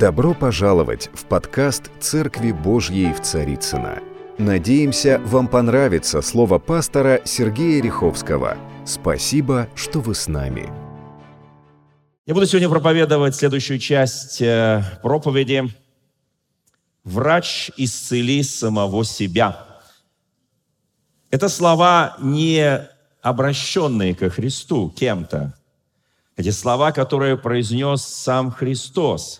Добро пожаловать в подкаст «Церкви Божьей в Царицына. Надеемся, вам понравится слово пастора Сергея Риховского. Спасибо, что вы с нами. Я буду сегодня проповедовать следующую часть э, проповеди «Врач, исцели самого себя». Это слова, не обращенные ко Христу кем-то. Эти слова, которые произнес сам Христос –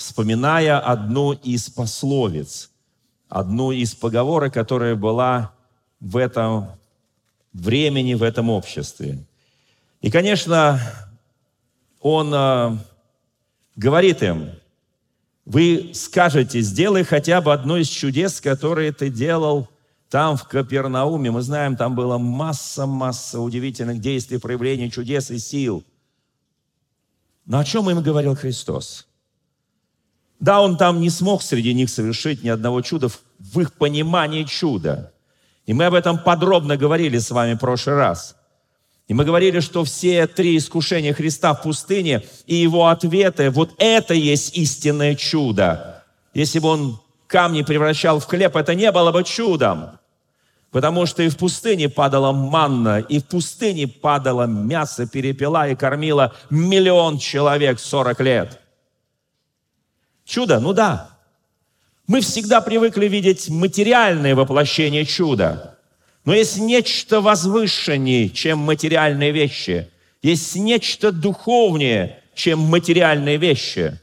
вспоминая одну из пословиц, одну из поговорок, которая была в этом времени, в этом обществе. И, конечно, он э, говорит им, вы скажете, сделай хотя бы одно из чудес, которые ты делал там, в Капернауме. Мы знаем, там была масса-масса удивительных действий, проявлений чудес и сил. Но о чем им говорил Христос? Да, он там не смог среди них совершить ни одного чуда в их понимании чуда. И мы об этом подробно говорили с вами в прошлый раз. И мы говорили, что все три искушения Христа в пустыне и его ответы, вот это есть истинное чудо. Если бы он камни превращал в хлеб, это не было бы чудом. Потому что и в пустыне падала манна, и в пустыне падало мясо, перепела и кормила миллион человек 40 лет. Чудо? Ну да. Мы всегда привыкли видеть материальное воплощение чуда. Но есть нечто возвышеннее, чем материальные вещи. Есть нечто духовнее, чем материальные вещи.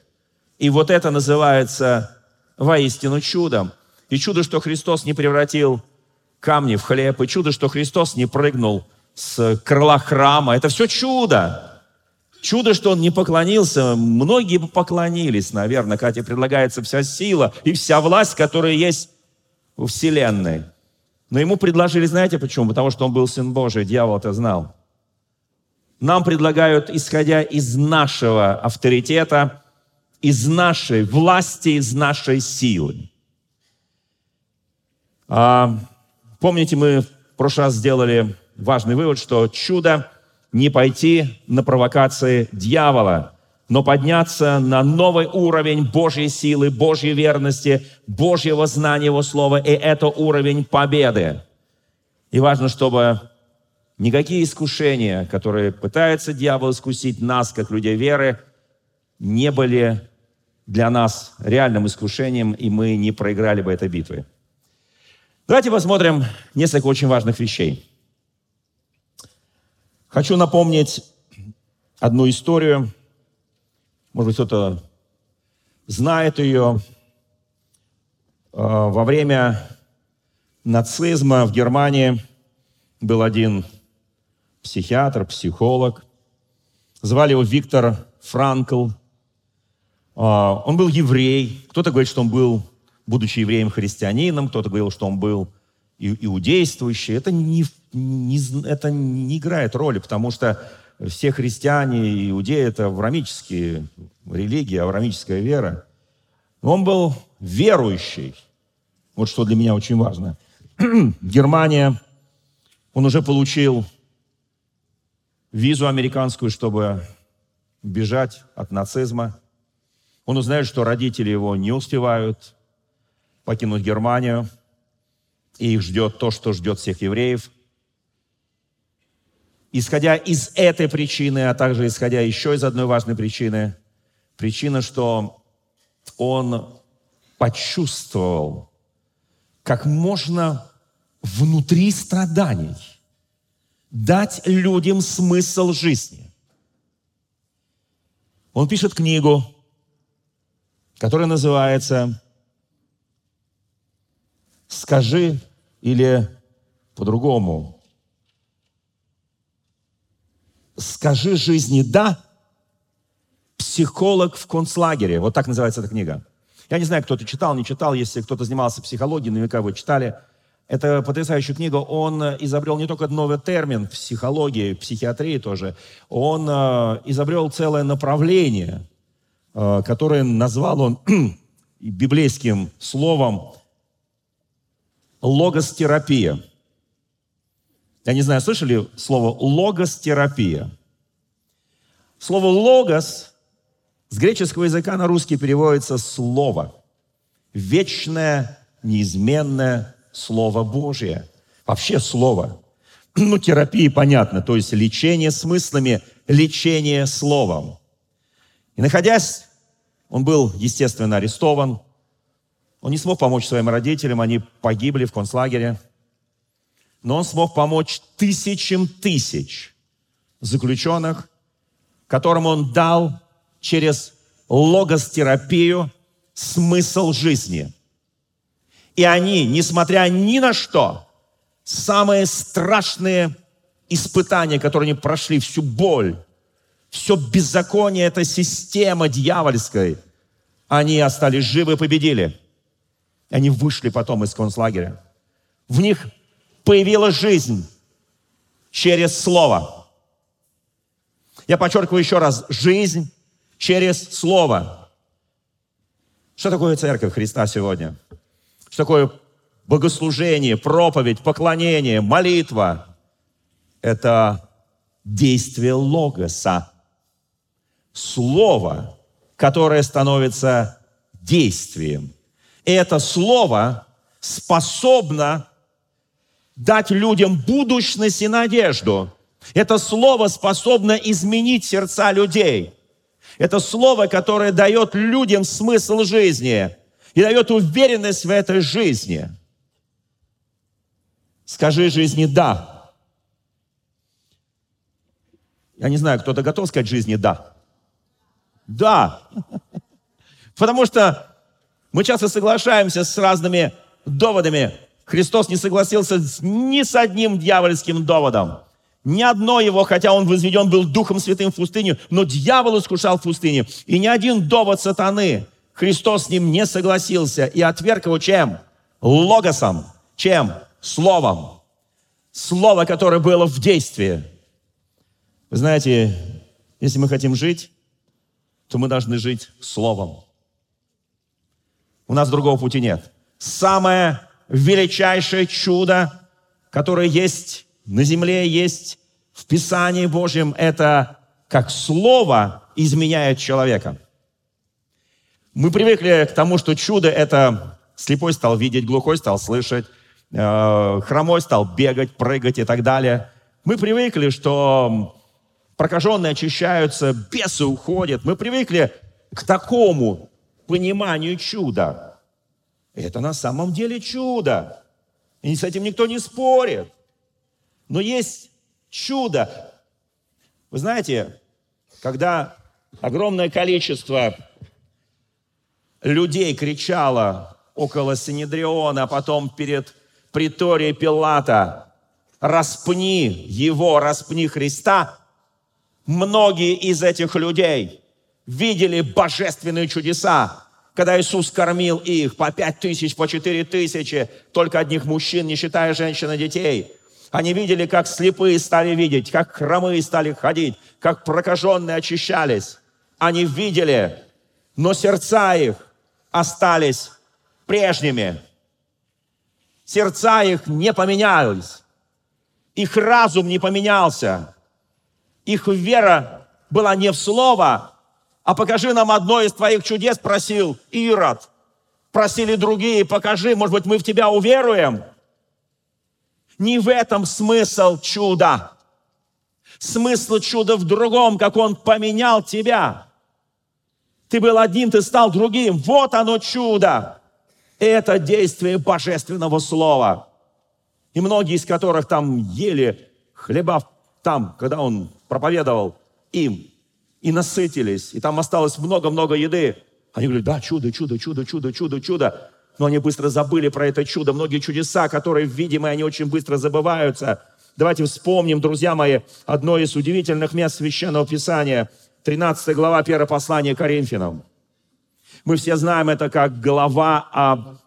И вот это называется воистину чудом. И чудо, что Христос не превратил камни в хлеб, и чудо, что Христос не прыгнул с крыла храма. Это все чудо. Чудо, что он не поклонился. Многие бы поклонились, наверное, тебе предлагается вся сила и вся власть, которая есть в Вселенной. Но ему предложили, знаете почему? Потому что он был Сын Божий, дьявол это знал. Нам предлагают, исходя из нашего авторитета, из нашей власти, из нашей силы. А, помните, мы в прошлый раз сделали важный вывод, что чудо не пойти на провокации дьявола, но подняться на новый уровень Божьей силы, Божьей верности, Божьего знания Его Слова, и это уровень победы. И важно, чтобы никакие искушения, которые пытается дьявол искусить нас, как людей веры, не были для нас реальным искушением, и мы не проиграли бы этой битвы. Давайте посмотрим несколько очень важных вещей. Хочу напомнить одну историю. Может быть, кто-то знает ее. А, во время нацизма в Германии был один психиатр, психолог. Звали его Виктор Франкл. А, он был еврей. Кто-то говорит, что он был, будучи евреем, христианином. Кто-то говорил, что он был иудействующий. Это не не, это не играет роли, потому что все христиане и иудеи – это аврамические религии, аврамическая вера. Он был верующий. Вот что для меня очень важно. Германия, он уже получил визу американскую, чтобы бежать от нацизма. Он узнает, что родители его не успевают покинуть Германию, и их ждет то, что ждет всех евреев – исходя из этой причины, а также исходя еще из одной важной причины, причина, что он почувствовал, как можно внутри страданий дать людям смысл жизни. Он пишет книгу, которая называется «Скажи» или по-другому «Скажи жизни «да», психолог в концлагере». Вот так называется эта книга. Я не знаю, кто-то читал, не читал. Если кто-то занимался психологией, наверняка вы читали. Это потрясающая книга. Он изобрел не только новый термин в психологии, психиатрии тоже. Он э, изобрел целое направление, э, которое назвал он библейским словом логостерапия. Я не знаю, слышали слово логостерапия? Слово логос С греческого языка на русский переводится «слово». Вечное, неизменное Слово Божие. Вообще Слово. Ну, терапия, понятно, то есть лечение смыслами, лечение Словом. И находясь, он был, естественно, арестован. Он не смог помочь своим родителям, они погибли в концлагере. Но он смог помочь тысячам тысяч заключенных, которым он дал через логостерапию смысл жизни. И они, несмотря ни на что, самые страшные испытания, которые они прошли, всю боль, все беззаконие, эта система дьявольской, они остались живы и победили. Они вышли потом из концлагеря. В них появилась жизнь через Слово. Я подчеркиваю еще раз, жизнь через Слово. Что такое церковь Христа сегодня? Что такое богослужение, проповедь, поклонение, молитва? Это действие Логоса. Слово, которое становится действием. И это Слово способно дать людям будущность и надежду. Это слово способно изменить сердца людей. Это слово, которое дает людям смысл жизни и дает уверенность в этой жизни. Скажи жизни «да». Я не знаю, кто-то готов сказать жизни «да». Да. Потому что мы часто соглашаемся с разными доводами. Христос не согласился ни с одним дьявольским доводом. Ни одно его, хотя он возведен был Духом Святым в пустыню, но дьявол искушал в пустыне. И ни один довод сатаны Христос с ним не согласился и отверг его чем? Логосом. Чем? Словом. Слово, которое было в действии. Вы знаете, если мы хотим жить, то мы должны жить Словом. У нас другого пути нет. Самое величайшее чудо, которое есть на земле, есть в Писании Божьем, это как Слово изменяет человека. Мы привыкли к тому, что чудо – это слепой стал видеть, глухой стал слышать, э, хромой стал бегать, прыгать и так далее. Мы привыкли, что прокаженные очищаются, бесы уходят. Мы привыкли к такому пониманию чуда. Это на самом деле чудо. И с этим никто не спорит. Но есть чудо. Вы знаете, когда огромное количество людей кричало около Синедриона, а потом перед приторией Пилата, распни его, распни Христа, многие из этих людей видели божественные чудеса, когда Иисус кормил их по пять тысяч, по четыре тысячи, только одних мужчин, не считая женщин и детей. Они видели, как слепые стали видеть, как хромые стали ходить, как прокаженные очищались. Они видели, но сердца их остались прежними. Сердца их не поменялись. Их разум не поменялся. Их вера была не в слово, а покажи нам одно из твоих чудес, просил Ирод. Просили другие, покажи, может быть, мы в тебя уверуем. Не в этом смысл чуда. Смысл чуда в другом, как он поменял тебя. Ты был один, ты стал другим. Вот оно чудо. Это действие божественного слова. И многие из которых там ели хлеба там, когда он проповедовал им, и насытились, и там осталось много-много еды. Они говорят, да, чудо, чудо, чудо, чудо, чудо, чудо. Но они быстро забыли про это чудо. Многие чудеса, которые видимые, они очень быстро забываются. Давайте вспомним, друзья мои, одно из удивительных мест Священного Писания, 13 глава 1 послания Коринфянам. Мы все знаем это как глава об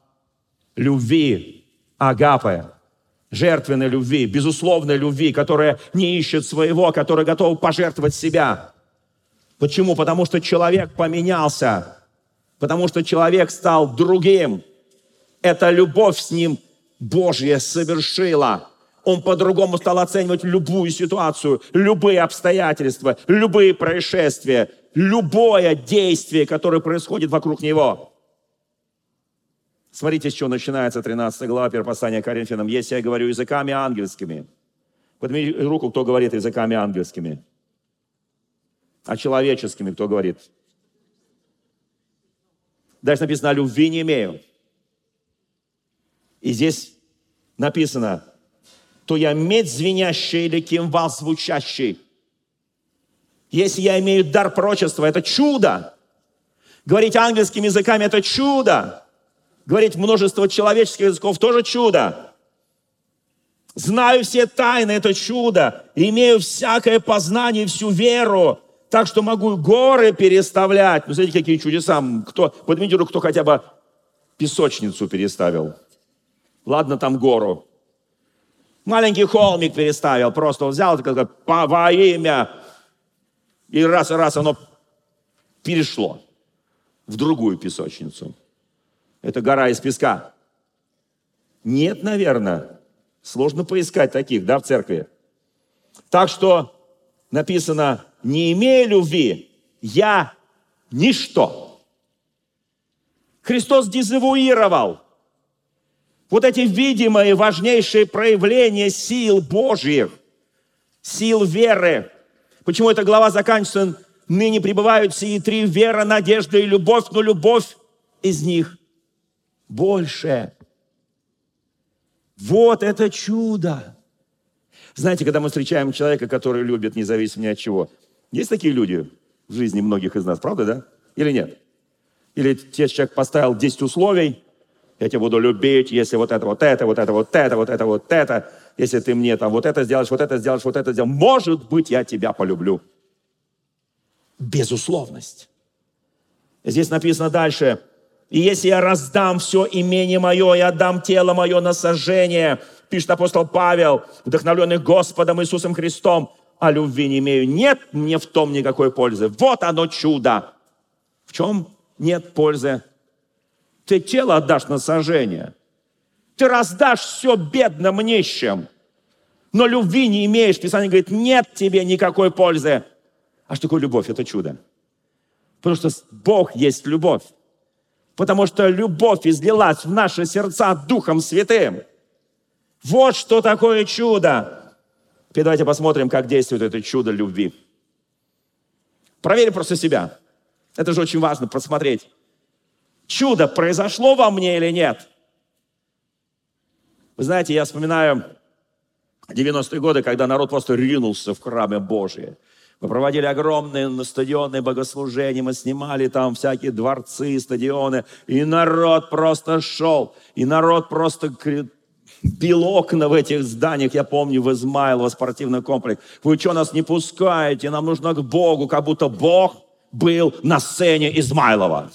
любви, агапе, жертвенной любви, безусловной любви, которая не ищет своего, которая готова пожертвовать себя. Почему? Потому что человек поменялся, потому что человек стал другим. Эта любовь с ним Божья совершила. Он по-другому стал оценивать любую ситуацию, любые обстоятельства, любые происшествия, любое действие, которое происходит вокруг него. Смотрите, с чего начинается 13 глава 1 послания Коринфянам. Если я говорю языками ангельскими, поднимите руку, кто говорит языками ангельскими. А человеческими кто говорит? Дальше написано, любви не имею. И здесь написано, то я медь звенящий или кимвал звучащий. Если я имею дар прочества, это чудо. Говорить ангельскими языками – это чудо. Говорить множество человеческих языков – тоже чудо. Знаю все тайны – это чудо. Имею всякое познание, всю веру, так что могу горы переставлять. Ну, смотрите, какие чудеса. Кто, поднимите руку, кто хотя бы песочницу переставил. Ладно, там гору. Маленький холмик переставил, просто взял, как во имя, и раз, и раз оно перешло в другую песочницу. Это гора из песка. Нет, наверное. Сложно поискать таких, да, в церкви. Так что написано, не имея любви, я ничто. Христос дезавуировал вот эти видимые важнейшие проявления сил Божьих, сил веры. Почему эта глава заканчивается? Ныне пребывают сии три вера, надежда и любовь, но любовь из них больше. Вот это чудо. Знаете, когда мы встречаем человека, который любит независимо ни от чего, есть такие люди в жизни многих из нас, правда, да? Или нет? Или те человек поставил 10 условий, я тебя буду любить, если вот это, вот это, вот это, вот это, вот это, вот это, если ты мне там вот это сделаешь, вот это сделаешь, вот это сделаешь, может быть, я тебя полюблю. Безусловность. Здесь написано дальше, и если я раздам все имение мое и отдам тело мое на сожжение, пишет апостол Павел, вдохновленный Господом Иисусом Христом, а любви не имею, нет мне в том никакой пользы. Вот оно чудо. В чем нет пользы? Ты тело отдашь на сожжение. Ты раздашь все бедным нищим. Но любви не имеешь. Писание говорит, нет тебе никакой пользы. А что такое любовь? Это чудо. Потому что Бог есть любовь. Потому что любовь излилась в наши сердца Духом Святым. Вот что такое чудо. Теперь давайте посмотрим, как действует это чудо любви. Проверим просто себя. Это же очень важно просмотреть. Чудо произошло во мне или нет? Вы знаете, я вспоминаю 90-е годы, когда народ просто ринулся в храме Божие. Мы проводили огромные на стадионы богослужения, мы снимали там всякие дворцы, стадионы, и народ просто шел, и народ просто бил окна в этих зданиях, я помню, в Измайлово спортивный комплекс. Вы что, нас не пускаете? Нам нужно к Богу, как будто Бог был на сцене Измайлова.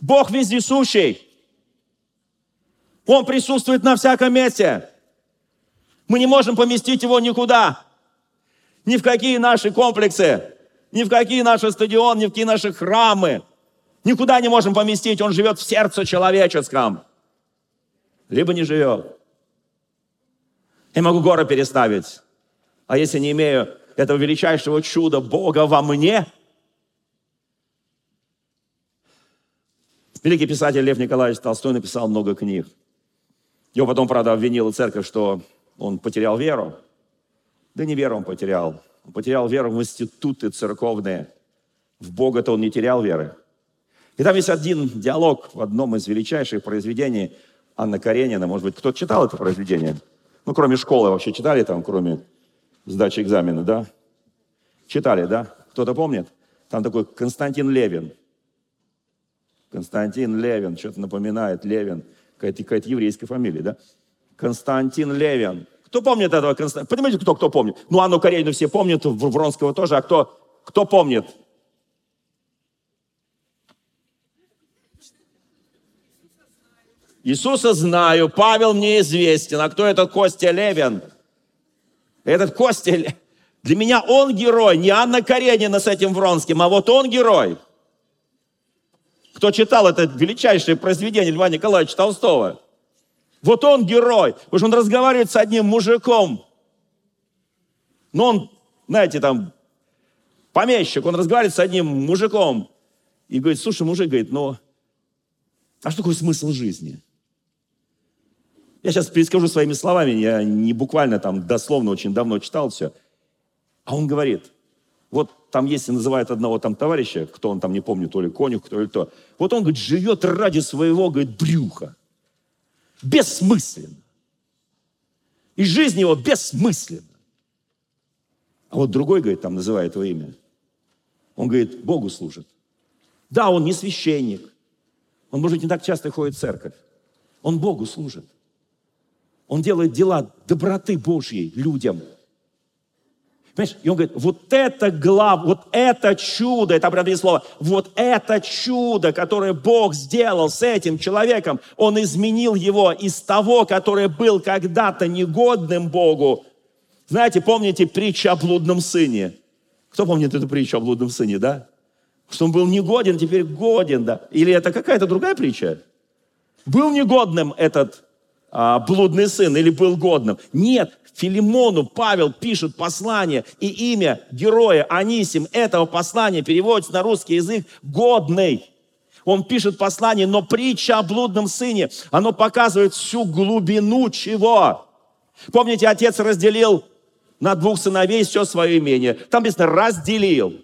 Бог вездесущий. Он присутствует на всяком месте. Мы не можем поместить его никуда. Ни в какие наши комплексы, ни в какие наши стадионы, ни в какие наши храмы. Никуда не можем поместить. Он живет в сердце человеческом. Либо не живет. Я могу горы переставить. А если не имею этого величайшего чуда Бога во мне – Великий писатель Лев Николаевич Толстой написал много книг. Его потом, правда, обвинила церковь, что он потерял веру. Да не веру он потерял. Он потерял веру в институты церковные. В Бога-то он не терял веры. И там есть один диалог в одном из величайших произведений Анны Каренина. Может быть, кто-то читал это произведение? Ну, кроме школы вообще читали там, кроме сдачи экзамена, да? Читали, да? Кто-то помнит? Там такой Константин Левин – Константин Левин, что-то напоминает Левин, какая-то, какая еврейская фамилия, да? Константин Левин. Кто помнит этого Константина? Понимаете, кто, кто помнит? Ну, Анну Каренину все помнят, Вронского тоже, а кто, кто помнит? Иисуса знаю, Павел мне известен. А кто этот Костя Левин? Этот Костя, для меня он герой, не Анна Каренина с этим Вронским, а вот он герой. Кто читал это величайшее произведение Льва Николаевича Толстого? Вот он герой, потому что он разговаривает с одним мужиком. Но он, знаете, там, помещик, он разговаривает с одним мужиком. И говорит, слушай, мужик, говорит, ну, а что такое смысл жизни? Я сейчас перескажу своими словами, я не буквально там дословно очень давно читал все. А он говорит, вот там если называют одного там товарища, кто он там, не помню, то ли конюх, то ли то. Вот он, говорит, живет ради своего, говорит, брюха. Бессмысленно. И жизнь его бессмысленна. А вот другой, говорит, там называет его имя. Он говорит, Богу служит. Да, он не священник. Он, может быть, не так часто ходит в церковь. Он Богу служит. Он делает дела доброты Божьей людям. Понимаешь? И он говорит, вот это глав, вот это чудо, это определенное слово, вот это чудо, которое Бог сделал с этим человеком, он изменил его из того, который был когда-то негодным Богу. Знаете, помните притчу о блудном сыне? Кто помнит эту притчу о блудном сыне, да? Что он был негоден, теперь годен, да? Или это какая-то другая притча? Был негодным этот а, блудный сын или был годным. Нет, Филимону Павел пишет послание, и имя героя Анисим этого послания переводится на русский язык «годный». Он пишет послание, но притча о блудном сыне, оно показывает всю глубину чего. Помните, отец разделил на двух сыновей все свое имение. Там написано «разделил».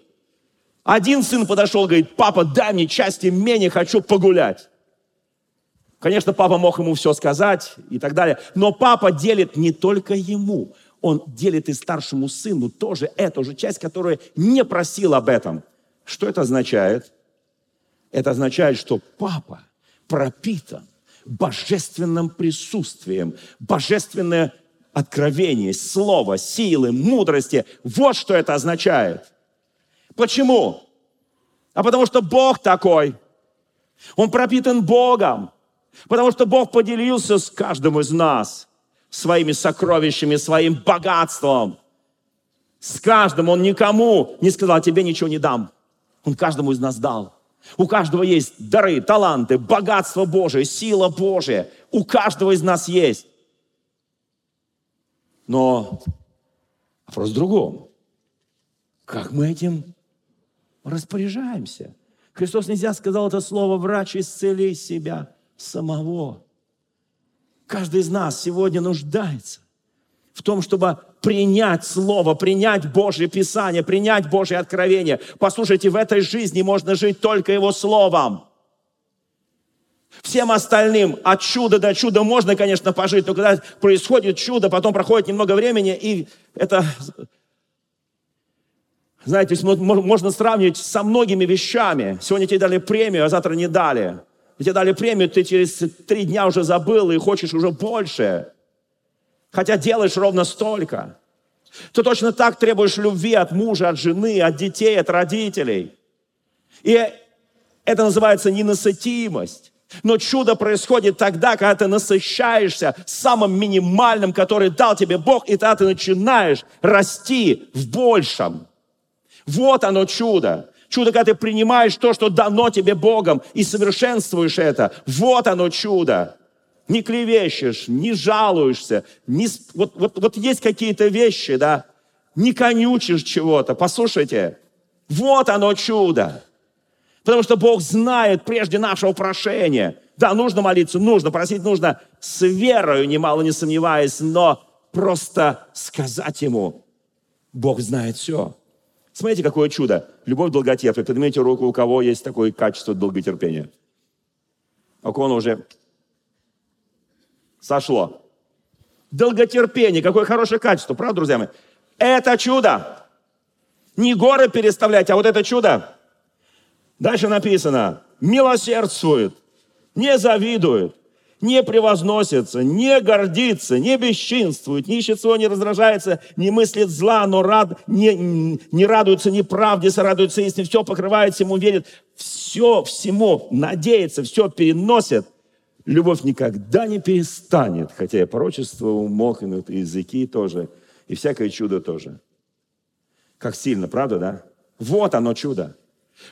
Один сын подошел, говорит, папа, дай мне часть имения, хочу погулять. Конечно, папа мог ему все сказать и так далее. Но папа делит не только ему. Он делит и старшему сыну тоже эту же часть, которая не просил об этом. Что это означает? Это означает, что папа пропитан божественным присутствием, божественное откровение, слово, силы, мудрости. Вот что это означает. Почему? А потому что Бог такой. Он пропитан Богом. Потому что Бог поделился с каждым из нас своими сокровищами, своим богатством. С каждым Он никому не сказал, тебе ничего не дам. Он каждому из нас дал. У каждого есть дары, таланты, богатство Божие, сила Божия. У каждого из нас есть. Но вопрос в другом. Как мы этим распоряжаемся? Христос нельзя сказал это слово «врач, исцели себя» самого. Каждый из нас сегодня нуждается в том, чтобы принять Слово, принять Божье Писание, принять Божье откровение. Послушайте, в этой жизни можно жить только Его Словом. Всем остальным от чуда до чуда можно, конечно, пожить, но когда происходит чудо, потом проходит немного времени, и это, знаете, можно сравнивать со многими вещами. Сегодня тебе дали премию, а завтра не дали. Тебе дали премию, ты через три дня уже забыл и хочешь уже больше. Хотя делаешь ровно столько. Ты точно так требуешь любви от мужа, от жены, от детей, от родителей. И это называется ненасытимость. Но чудо происходит тогда, когда ты насыщаешься самым минимальным, который дал тебе Бог, и тогда ты начинаешь расти в большем. Вот оно чудо. Чудо, когда ты принимаешь то, что дано тебе Богом, и совершенствуешь это. Вот оно чудо. Не клевещешь, не жалуешься. Не... Вот, вот, вот есть какие-то вещи, да, не конючишь чего-то. Послушайте, вот оно чудо. Потому что Бог знает прежде нашего прошения. Да, нужно молиться, нужно, просить нужно с верою, немало не сомневаясь, но просто сказать Ему, Бог знает все. Смотрите, какое чудо. Любовь долготерпит. Поднимите руку, у кого есть такое качество долготерпения. У кого оно уже сошло. Долготерпение. Какое хорошее качество. Правда, друзья мои? Это чудо. Не горы переставлять, а вот это чудо. Дальше написано. Милосердствует, не завидует, не превозносится, не гордится, не бесчинствует, ни ищет не раздражается, не мыслит зла, но рад, не, не радуется неправде, сорадуется истине, все покрывает, всему верит, все всему надеется, все переносит. Любовь никогда не перестанет, хотя и пророчество умолкнут, и языки тоже, и всякое чудо тоже. Как сильно, правда, да? Вот оно чудо.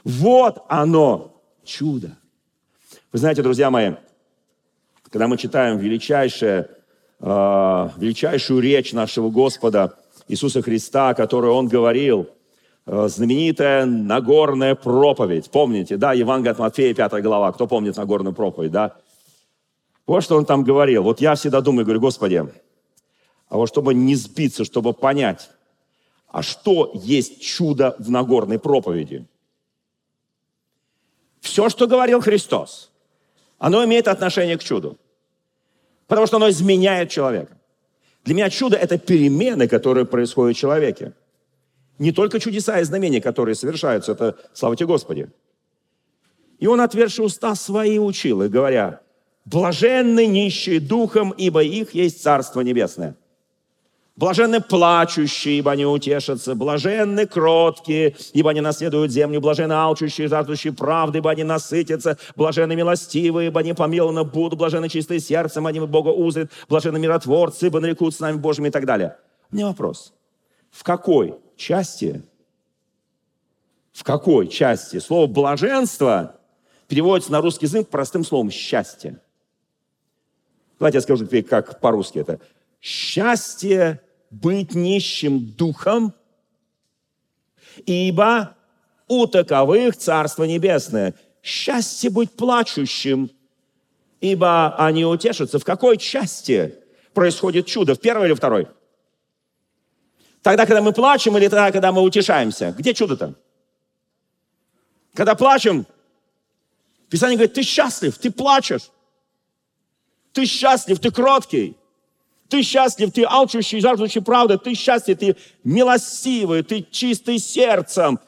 Вот оно чудо. Вы знаете, друзья мои, Когда мы читаем величайшее, э, величайшую речь нашего Господа Иисуса Христа, которую Он говорил, э, знаменитая Нагорная проповедь. Помните, да, Евангелие от Матфея, 5 глава. Кто помнит Нагорную проповедь, да? Вот что Он там говорил. Вот я всегда думаю, говорю, Господи, а вот чтобы не сбиться, чтобы понять, а что есть чудо в Нагорной проповеди? Все, что говорил Христос, оно имеет отношение к чуду. Потому что оно изменяет человека. Для меня чудо – это перемены, которые происходят в человеке. Не только чудеса и знамения, которые совершаются, это слава тебе Господи. И он, отверши уста свои, учил, и говоря, «Блаженны нищие духом, ибо их есть Царство Небесное». Блаженны плачущие, ибо они утешатся. Блаженны кроткие, ибо они наследуют землю. Блаженны алчущие, жаждущие правды, ибо они насытятся. Блаженны милостивые, ибо они помилованы будут. Блаженны чистые сердцем, они Бога узрят. Блаженны миротворцы, ибо нарекут с нами Божьими и так далее. У меня вопрос. В какой части, в какой части слово «блаженство» переводится на русский язык простым словом «счастье»? Давайте я скажу теперь, как по-русски это. Счастье быть нищим духом, ибо у таковых Царство Небесное. Счастье быть плачущим, ибо они утешатся. В какой части происходит чудо? В первой или второй? Тогда, когда мы плачем, или тогда, когда мы утешаемся? Где чудо-то? Когда плачем, Писание говорит, ты счастлив, ты плачешь. Ты счастлив, ты кроткий. Ты счастлив, ты алчущий, жаждущий правды, ты счастлив, ты милостивый, ты чистый сердцем,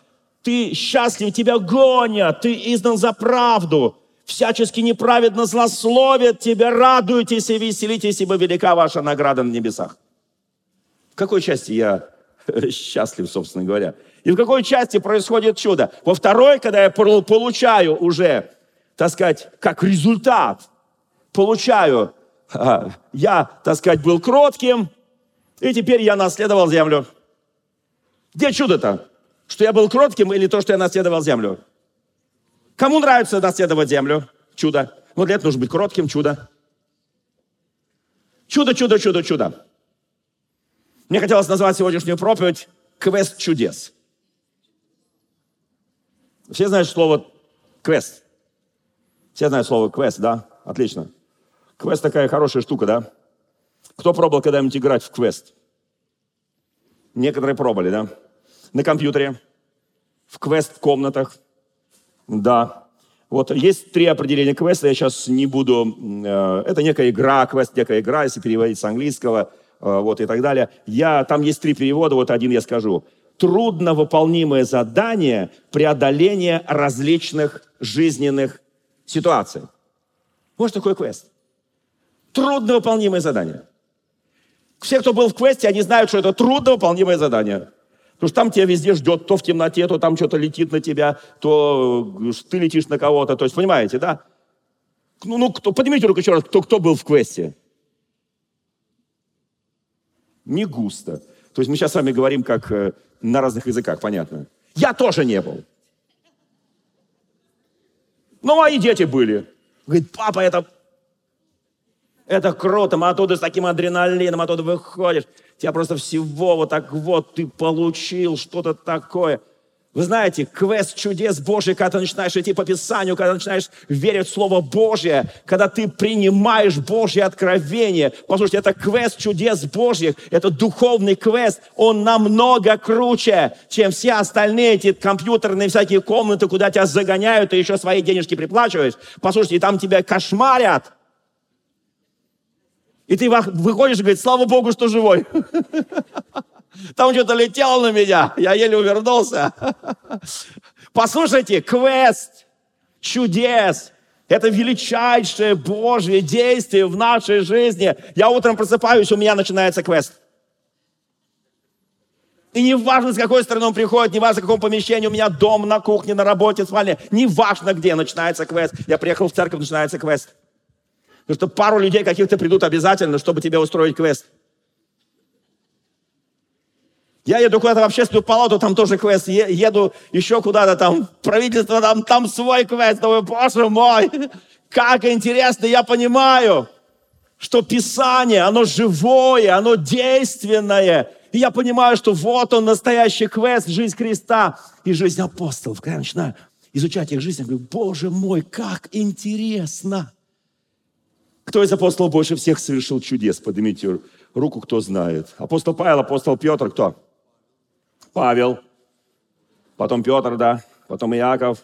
ты счастлив, тебя гонят, ты издан за правду, всячески неправедно злословят тебя, радуйтесь и веселитесь, ибо велика ваша награда на небесах. В какой части я счастлив, собственно говоря? И в какой части происходит чудо? Во второй, когда я получаю уже, так сказать, как результат, получаю я, так сказать, был кротким, и теперь я наследовал землю. Где чудо-то? Что я был кротким или то, что я наследовал землю? Кому нравится наследовать землю? Чудо. Ну, для этого нужно быть кротким, чудо. Чудо, чудо, чудо, чудо. Мне хотелось назвать сегодняшнюю проповедь «Квест чудес». Все знают слово «квест». Все знают слово «квест», да? Отлично. Квест такая хорошая штука, да? Кто пробовал когда-нибудь играть в квест? Некоторые пробовали, да? На компьютере, в квест-комнатах, да. Вот есть три определения квеста, я сейчас не буду... Э, это некая игра, квест некая игра, если переводить с английского, э, вот и так далее. Я, там есть три перевода, вот один я скажу. Трудно выполнимое задание преодоления различных жизненных ситуаций. Вот что такое квест трудновыполнимое задание. Все, кто был в квесте, они знают, что это трудновыполнимое задание. Потому что там тебя везде ждет, то в темноте, то там что-то летит на тебя, то э, ты летишь на кого-то. То есть, понимаете, да? Ну, ну кто, поднимите руку еще раз, кто, кто был в квесте. Не густо. То есть мы сейчас с вами говорим как э, на разных языках, понятно. Я тоже не был. Ну, мои дети были. Говорит, папа, это это круто, мы оттуда с таким адреналином, оттуда выходишь. Тебя просто всего вот так вот ты получил что-то такое. Вы знаете, квест чудес Божий, когда ты начинаешь идти по Писанию, когда начинаешь верить в Слово Божье, когда ты принимаешь Божье откровение. Послушайте, это квест чудес Божьих, это духовный квест, он намного круче, чем все остальные эти компьютерные всякие комнаты, куда тебя загоняют, и еще свои денежки приплачиваешь. Послушайте, там тебя кошмарят. И ты выходишь и говоришь, слава Богу, что живой. Там что-то летело на меня, я еле увернулся. Послушайте, квест чудес, это величайшее Божье действие в нашей жизни. Я утром просыпаюсь, у меня начинается квест. И не важно, с какой стороны он приходит, не важно, в каком помещении, у меня дом, на кухне, на работе, в спальне. Не важно, где начинается квест. Я приехал в церковь, начинается квест. Потому что пару людей каких-то придут обязательно, чтобы тебе устроить квест. Я еду куда-то в общественную палату, там тоже квест. Еду еще куда-то там, правительство, там, там свой квест. Думаю, боже мой, Как интересно, я понимаю, что Писание, оно живое, оно действенное. И я понимаю, что вот он, настоящий квест, жизнь Христа и жизнь апостолов. Когда я начинаю изучать их жизнь, я говорю, Боже мой, как интересно. Кто из апостолов больше всех совершил чудес? Поднимите руку, кто знает. Апостол Павел, апостол Петр, кто? Павел. Потом Петр, да. Потом Иаков.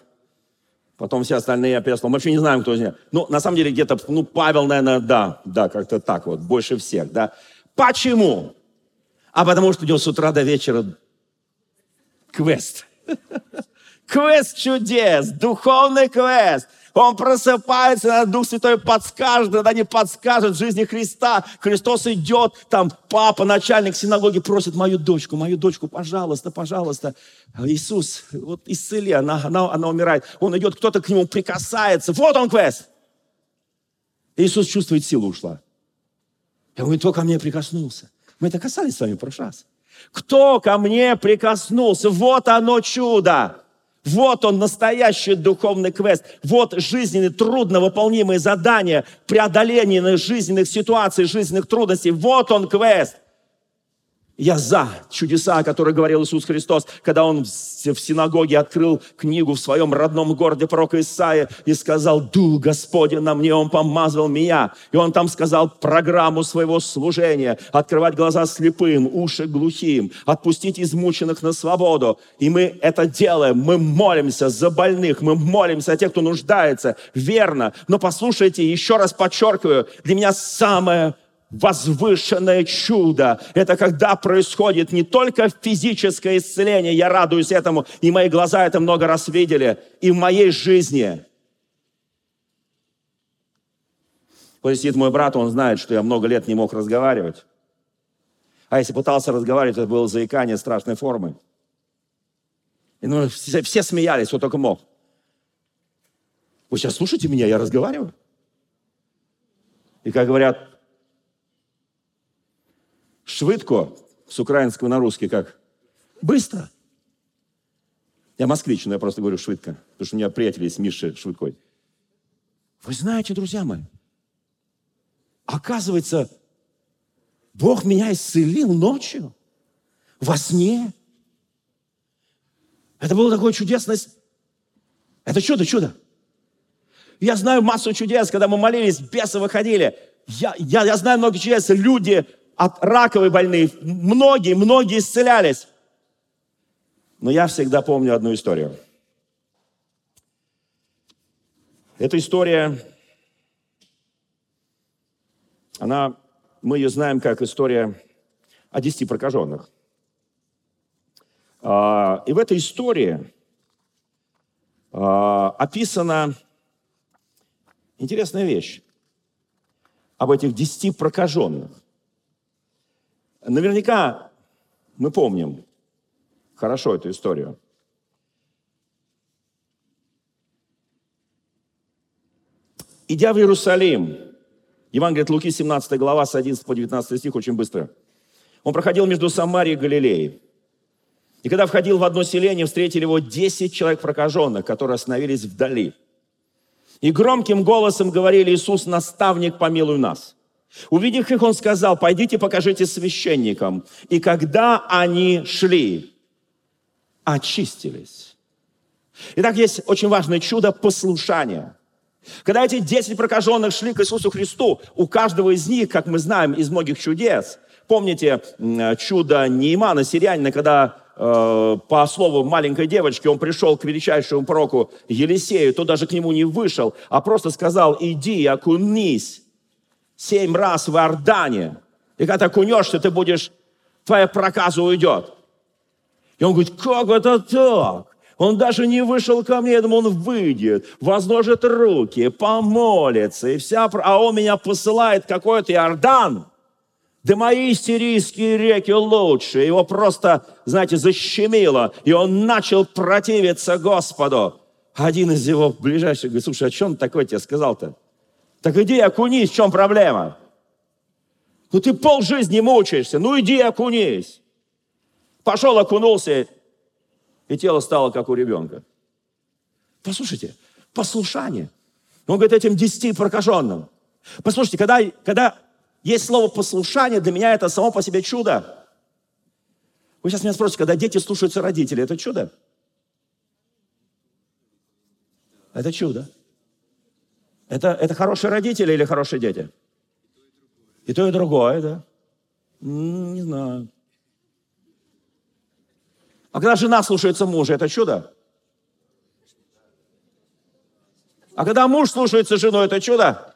Потом все остальные апостолы. Мы вообще не знаем, кто из них. Ну, на самом деле, где-то, ну, Павел, наверное, да, да, как-то так вот, больше всех, да. Почему? А потому что у него с утра до вечера квест. Квест чудес, духовный квест. Он просыпается, Дух Святой подскажет, иногда не подскажет в жизни Христа. Христос идет, там папа, начальник синагоги просит мою дочку, мою дочку, пожалуйста, пожалуйста. Иисус, вот исцели, она, она, она умирает. Он идет, кто-то к нему прикасается. Вот он квест. Иисус чувствует, силу ушла. Я говорю, кто ко мне прикоснулся? Мы это касались с вами в прошлый раз. Кто ко мне прикоснулся? Вот оно чудо. Вот он, настоящий духовный квест. Вот жизненные, трудновыполнимые задания, преодоление жизненных ситуаций, жизненных трудностей. Вот он квест. Я за чудеса, о которых говорил Иисус Христос, когда Он в синагоге открыл книгу в своем родном городе пророка Исаия и сказал, «Дух Господень на мне, Он помазал меня». И Он там сказал программу своего служения, открывать глаза слепым, уши глухим, отпустить измученных на свободу. И мы это делаем, мы молимся за больных, мы молимся о тех, кто нуждается, верно. Но послушайте, еще раз подчеркиваю, для меня самое возвышенное чудо. Это когда происходит не только физическое исцеление, я радуюсь этому, и мои глаза это много раз видели, и в моей жизни. Вот сидит мой брат, он знает, что я много лет не мог разговаривать. А если пытался разговаривать, это было заикание страшной формы. И ну, все, все смеялись, кто только мог. Вы сейчас слушаете меня, я разговариваю? И как говорят, Швидко, с украинского на русский как? Быстро. Я москвич, но я просто говорю швидко, потому что у меня приятель есть Миша Швидкой. Вы знаете, друзья мои, оказывается, Бог меня исцелил ночью, во сне. Это было такое чудесное... Это чудо, чудо. Я знаю массу чудес, когда мы молились, бесы выходили. Я, я, я знаю много чудес. Люди от раковой больные, многие, многие исцелялись. Но я всегда помню одну историю. Эта история, она, мы ее знаем как история о десяти прокаженных. А, и в этой истории а, описана интересная вещь об этих десяти прокаженных. Наверняка мы помним хорошо эту историю. Идя в Иерусалим, Евангелие от Луки, 17 глава, с 11 по 19 стих, очень быстро. Он проходил между Самарией и Галилеей. И когда входил в одно селение, встретили его 10 человек прокаженных, которые остановились вдали. И громким голосом говорили, Иисус, наставник, помилуй нас. Увидев их, он сказал, пойдите покажите священникам. И когда они шли, очистились. Итак, есть очень важное чудо послушания. Когда эти 10 прокаженных шли к Иисусу Христу, у каждого из них, как мы знаем из многих чудес, помните чудо Неймана, сирянина, когда э, по слову маленькой девочки он пришел к величайшему пророку Елисею, то даже к нему не вышел, а просто сказал, иди, окунись семь раз в Иордане. И когда ты окунешься, ты будешь, твоя проказа уйдет. И он говорит, как это так? Он даже не вышел ко мне, я думал, он выйдет, возложит руки, помолится, и вся... А он меня посылает какой-то Иордан. Да мои сирийские реки лучше. Его просто, знаете, защемило. И он начал противиться Господу. Один из его ближайших говорит, слушай, а что он такой тебе сказал-то? Так иди окунись, в чем проблема? Ну ты пол жизни мучаешься, ну иди окунись. Пошел, окунулся, и тело стало как у ребенка. Послушайте, послушание. Он говорит этим десяти прокаженным. Послушайте, когда, когда есть слово послушание, для меня это само по себе чудо. Вы сейчас меня спросите, когда дети слушаются родителей, это чудо? Это чудо. Это, это хорошие родители или хорошие дети? И то, и другое, да? Не знаю. А когда жена слушается мужа, это чудо? А когда муж слушается жену, это чудо?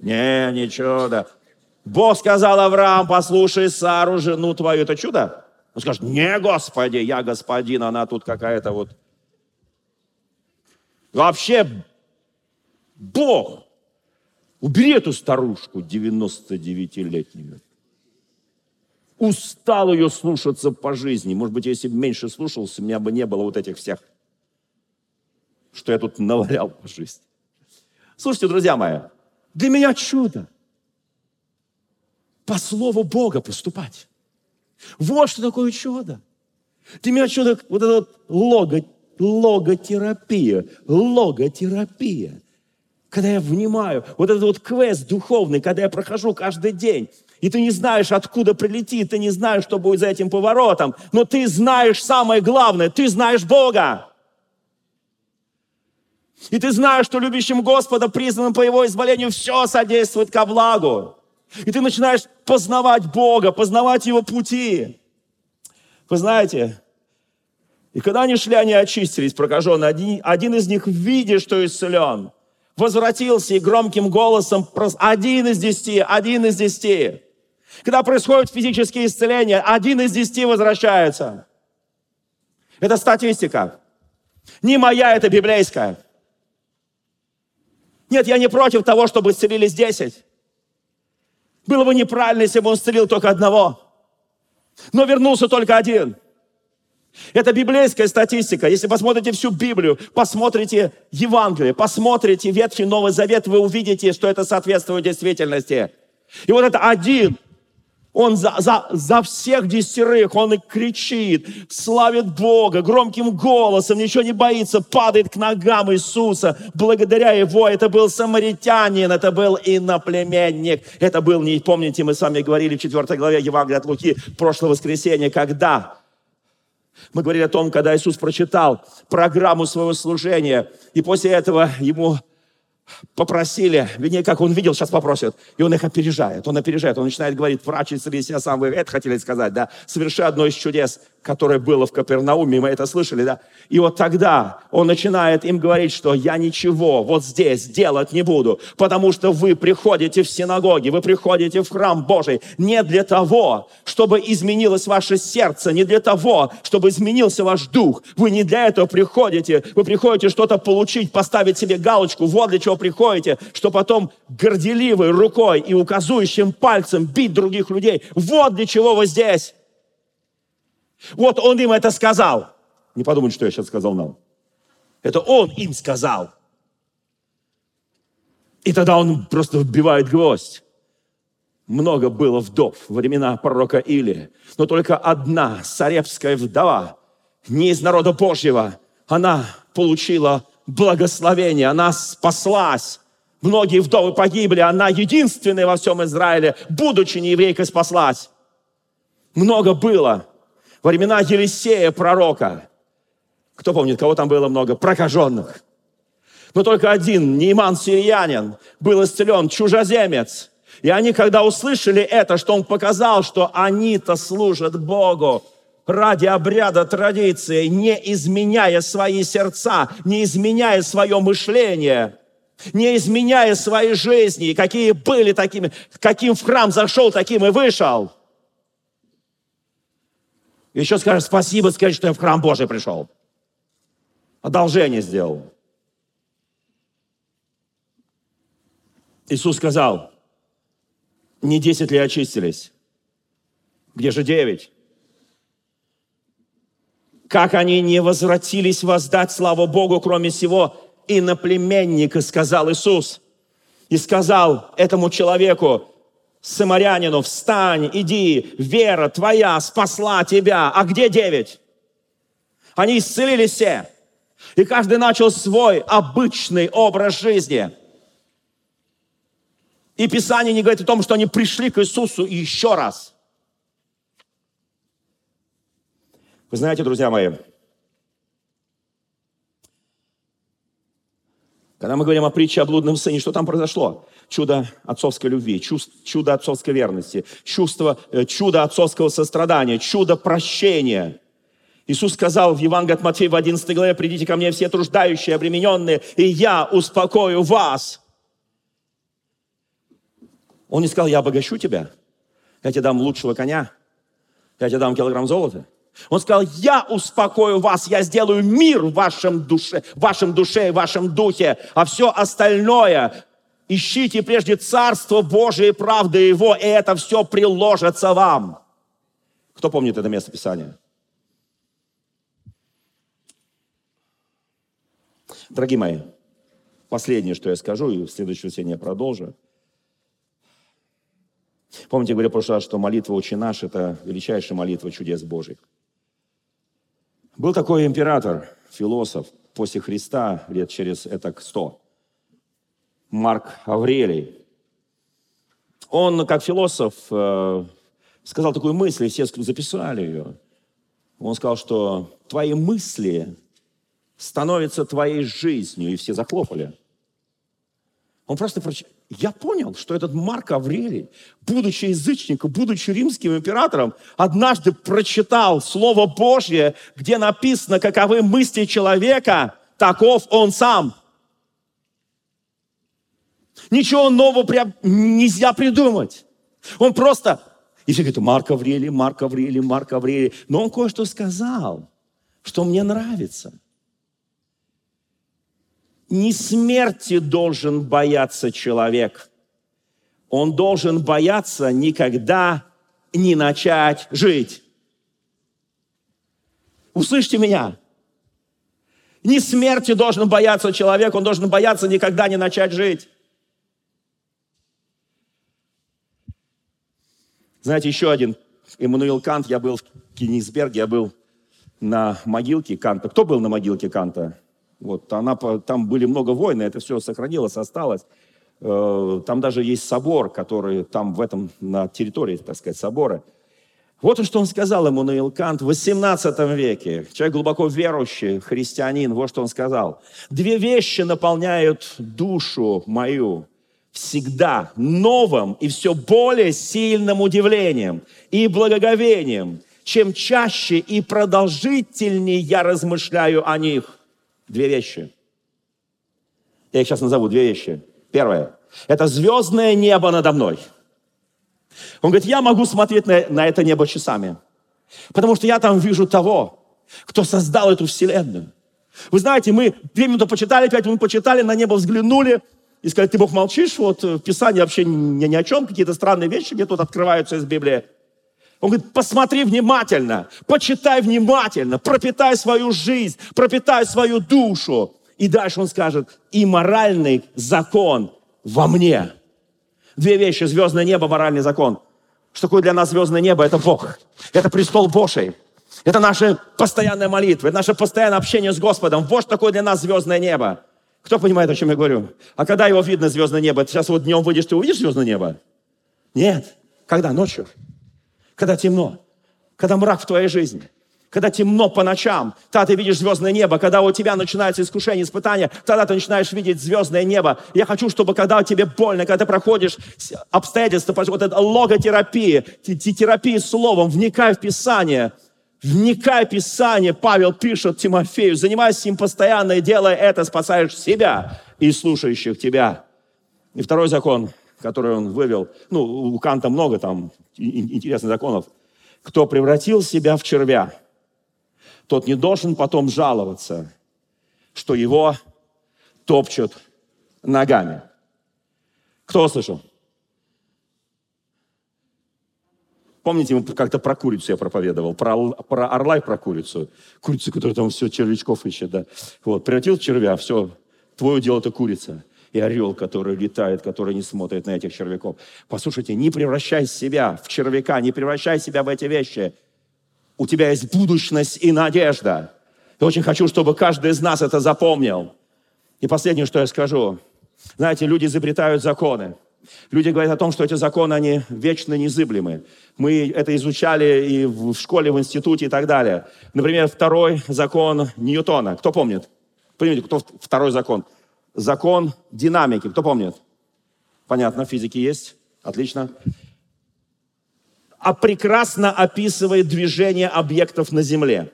Не, не чудо. Бог сказал Авраам, послушай Сару, жену твою. Это чудо? Он скажет, не, Господи, я господин, она тут какая-то вот. Вообще, Бог, убери эту старушку 99-летнюю. Устал ее слушаться по жизни. Может быть, если бы меньше слушался, у меня бы не было вот этих всех, что я тут навалял по жизни. Слушайте, друзья мои, для меня чудо по слову Бога поступать. Вот что такое чудо. Для меня чудо, вот это вот лого, логотерапия, логотерапия. Когда я внимаю, вот этот вот квест духовный, когда я прохожу каждый день, и ты не знаешь, откуда прилетит, ты не знаешь, что будет за этим поворотом, но ты знаешь самое главное, ты знаешь Бога. И ты знаешь, что любящим Господа, признанным по Его избавлению, все содействует ко благу. И ты начинаешь познавать Бога, познавать Его пути. Вы знаете, и когда они шли, они очистились, прокаженные. Один, один из них, видя, что исцелен, возвратился и громким голосом, один из десяти, один из десяти. Когда происходят физические исцеления, один из десяти возвращается. Это статистика. Не моя, это библейская. Нет, я не против того, чтобы исцелились десять. Было бы неправильно, если бы он исцелил только одного. Но вернулся только один. Это библейская статистика. Если посмотрите всю Библию, посмотрите Евангелие, посмотрите Ветхий Новый Завет, вы увидите, что это соответствует действительности. И вот это один он за, за, за всех десятерых, он и кричит, славит Бога громким голосом, ничего не боится, падает к ногам Иисуса. Благодаря его, это был самаритянин, это был иноплеменник. Это был, не помните, мы с вами говорили в 4 главе Евангелия от Луки, прошлое воскресенье, когда мы говорили о том, когда Иисус прочитал программу своего служения, и после этого ему попросили, вернее, как он видел, сейчас попросят, и он их опережает, он опережает, он начинает говорить, врач исцели себя сам, вы это хотели сказать, да, соверши одно из чудес, которое было в Капернауме, мы это слышали, да, и вот тогда он начинает им говорить, что я ничего вот здесь делать не буду, потому что вы приходите в синагоги, вы приходите в храм Божий не для того, чтобы изменилось ваше сердце, не для того, чтобы изменился ваш дух, вы не для этого приходите, вы приходите что-то получить, поставить себе галочку, вот для чего приходите, что потом горделивой рукой и указующим пальцем бить других людей, вот для чего вы здесь. Вот он им это сказал. Не подумайте, что я сейчас сказал нам. Это он им сказал. И тогда он просто вбивает гвоздь. Много было вдов во времена пророка Или, но только одна царевская вдова, не из народа Божьего, она получила благословение, она спаслась. Многие вдовы погибли, она единственная во всем Израиле, будучи не еврейкой, спаслась. Много было во времена Елисея, пророка. Кто помнит, кого там было много? Прокаженных. Но только один, Нейман Сириянин, был исцелен, чужеземец. И они, когда услышали это, что он показал, что они-то служат Богу, ради обряда традиции, не изменяя свои сердца, не изменяя свое мышление, не изменяя своей жизни, какие были такими, каким в храм зашел, таким и вышел – еще скажешь спасибо, скажешь, что я в храм Божий пришел. Одолжение сделал. Иисус сказал, не десять ли очистились? Где же девять? Как они не возвратились воздать славу Богу, кроме всего иноплеменника, сказал Иисус. И сказал этому человеку, самарянину, встань, иди, вера твоя спасла тебя. А где девять? Они исцелились все. И каждый начал свой обычный образ жизни. И Писание не говорит о том, что они пришли к Иисусу еще раз. Вы знаете, друзья мои, когда мы говорим о притче о блудном сыне, что там произошло? Чудо отцовской любви, чудо отцовской верности, чувство, э, чудо отцовского сострадания, чудо прощения – Иисус сказал в Евангелии от Матфея в 11 главе, «Придите ко мне все труждающие, обремененные, и я успокою вас». Он не сказал, я обогащу тебя, я тебе дам лучшего коня, я тебе дам килограмм золота. Он сказал, я успокою вас, я сделаю мир в вашем душе, в вашем душе и в вашем духе, а все остальное ищите прежде Царство Божие и правды Его, и это все приложится вам. Кто помнит это место Писания? Дорогие мои, последнее, что я скажу, и в следующее воскресенье я продолжу. Помните, я говорил в прошлый раз, что молитва «Отче наш» – это величайшая молитва чудес Божьих. Был такой император, философ, после Христа, лет через это сто, Марк Аврелий. Он, как философ, э, сказал такую мысль, и все записали ее. Он сказал, что твои мысли становится твоей жизнью. И все захлопали. Он просто прочитал. Я понял, что этот Марк Аврелий, будучи язычником, будучи римским императором, однажды прочитал Слово Божье, где написано, каковы мысли человека, таков он сам. Ничего нового нельзя придумать. Он просто... И все говорят, Марк Аврелий, Марк Аврелий, Марк Аврелий. Но он кое-что сказал, что мне нравится – не смерти должен бояться человек. Он должен бояться никогда не начать жить. Услышьте меня. Не смерти должен бояться человек, он должен бояться никогда не начать жить. Знаете, еще один Эммануил Кант, я был в Кенигсберге, я был на могилке Канта. Кто был на могилке Канта? Вот, она, там были много войн, это все сохранилось, осталось. Э, там даже есть собор, который там в этом, на территории, так сказать, собора. Вот что он сказал ему Наил Кант в 18 веке. Человек глубоко верующий, христианин, вот что он сказал. «Две вещи наполняют душу мою всегда новым и все более сильным удивлением и благоговением, чем чаще и продолжительнее я размышляю о них». Две вещи. Я их сейчас назову, две вещи. Первое. Это звездное небо надо мной. Он говорит, я могу смотреть на, на это небо часами. Потому что я там вижу того, кто создал эту вселенную. Вы знаете, мы две минуты почитали, пять минут почитали, на небо взглянули и сказали, ты, Бог, молчишь, вот в Писании вообще ни, ни о чем, какие-то странные вещи мне тут открываются из Библии. Он говорит, посмотри внимательно, почитай внимательно, пропитай свою жизнь, пропитай свою душу. И дальше он скажет, и моральный закон во мне. Две вещи, звездное небо, моральный закон. Что такое для нас звездное небо? Это Бог. Это престол Божий. Это наша постоянная молитва, это наше постоянное общение с Господом. Вот что такое для нас звездное небо. Кто понимает, о чем я говорю? А когда его видно, звездное небо? Сейчас вот днем выйдешь, ты увидишь звездное небо? Нет. Когда? Ночью когда темно, когда мрак в твоей жизни, когда темно по ночам, тогда ты видишь звездное небо, когда у тебя начинается искушение, испытание, тогда ты начинаешь видеть звездное небо. Я хочу, чтобы когда тебе больно, когда ты проходишь обстоятельства, вот это логотерапия, терапия словом, вникай в Писание, вникай Писание, Павел пишет Тимофею, занимайся им постоянно и делая это, спасаешь себя и слушающих тебя. И второй закон, который он вывел, ну, у Канта много там интересных законов. Кто превратил себя в червя, тот не должен потом жаловаться, что его топчут ногами. Кто слышал? Помните, как-то про курицу я проповедовал, про, про орла и про курицу. Курицу, которая там все червячков ищет, да. Вот, превратил червя, все, твое дело это курица и орел, который летает, который не смотрит на этих червяков. Послушайте, не превращай себя в червяка, не превращай себя в эти вещи. У тебя есть будущность и надежда. Я очень хочу, чтобы каждый из нас это запомнил. И последнее, что я скажу. Знаете, люди изобретают законы. Люди говорят о том, что эти законы, они вечно незыблемы. Мы это изучали и в школе, в институте и так далее. Например, второй закон Ньютона. Кто помнит? Помните, кто второй закон? Закон динамики. Кто помнит? Понятно, физики есть. Отлично. А прекрасно описывает движение объектов на Земле.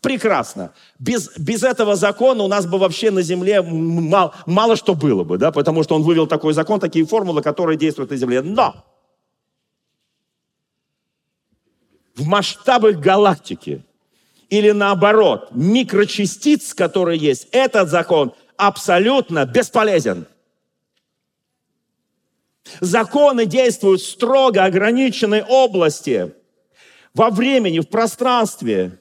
Прекрасно. Без, без этого закона у нас бы вообще на Земле мало, мало что было бы, да, потому что он вывел такой закон, такие формулы, которые действуют на Земле. Но в масштабах галактики или наоборот, микрочастиц, которые есть, этот закон абсолютно бесполезен. Законы действуют в строго ограниченной области, во времени, в пространстве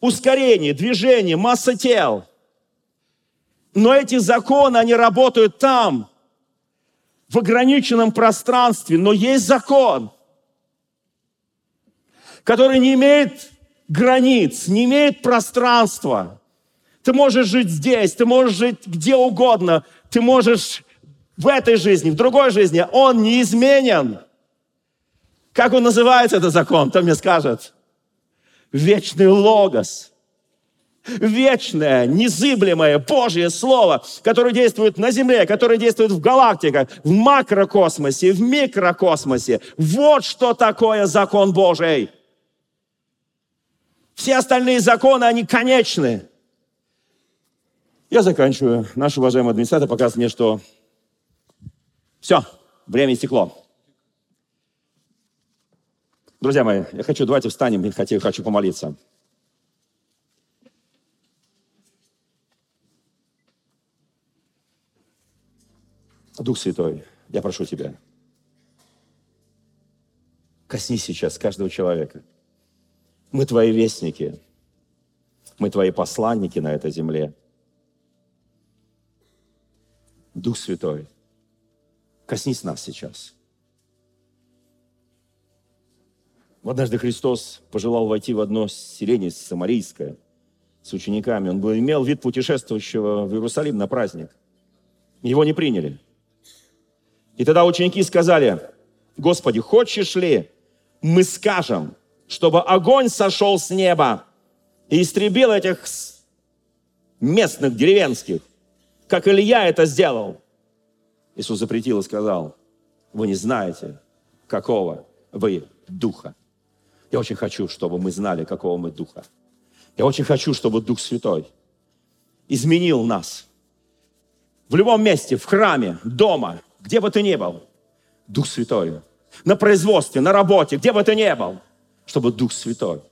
ускорение, движение, масса тел. Но эти законы, они работают там, в ограниченном пространстве. Но есть закон, который не имеет границ, не имеет пространства. Ты можешь жить здесь, ты можешь жить где угодно, ты можешь в этой жизни, в другой жизни. Он неизменен. Как он называется, этот закон? Кто мне скажет? Вечный логос, вечное, незыблемое Божье Слово, которое действует на Земле, которое действует в галактиках, в макрокосмосе, в микрокосмосе. Вот что такое закон Божий. Все остальные законы, они конечны. Я заканчиваю. Наш уважаемый администратор показывает мне, что все, время истекло. Друзья мои, я хочу, давайте встанем, я хочу, хочу помолиться. Дух Святой, я прошу Тебя, коснись сейчас каждого человека. Мы Твои вестники, мы Твои посланники на этой земле. Дух Святой, коснись нас сейчас – Однажды Христос пожелал войти в одно селение самарийское с учениками. Он был, имел вид путешествующего в Иерусалим на праздник. Его не приняли. И тогда ученики сказали, Господи, хочешь ли, мы скажем, чтобы огонь сошел с неба и истребил этих местных, деревенских, как Илья это сделал. Иисус запретил и сказал, вы не знаете, какого вы духа. Я очень хочу, чтобы мы знали, какого мы духа. Я очень хочу, чтобы Дух Святой изменил нас. В любом месте, в храме, дома, где бы ты ни был, Дух Святой. На производстве, на работе, где бы ты ни был, чтобы Дух Святой.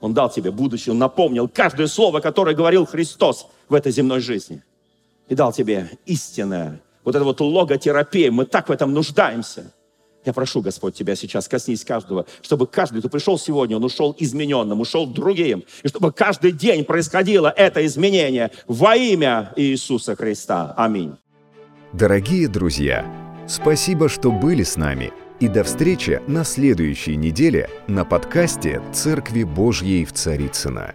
Он дал тебе будущее, Он напомнил каждое слово, которое говорил Христос в этой земной жизни. И дал тебе истинное. Вот это вот логотерапия. Мы так в этом нуждаемся. Я прошу, Господь, Тебя сейчас коснись каждого, чтобы каждый, кто пришел сегодня, он ушел измененным, ушел другим, и чтобы каждый день происходило это изменение во имя Иисуса Христа. Аминь. Дорогие друзья, спасибо, что были с нами, и до встречи на следующей неделе на подкасте «Церкви Божьей в Царицына.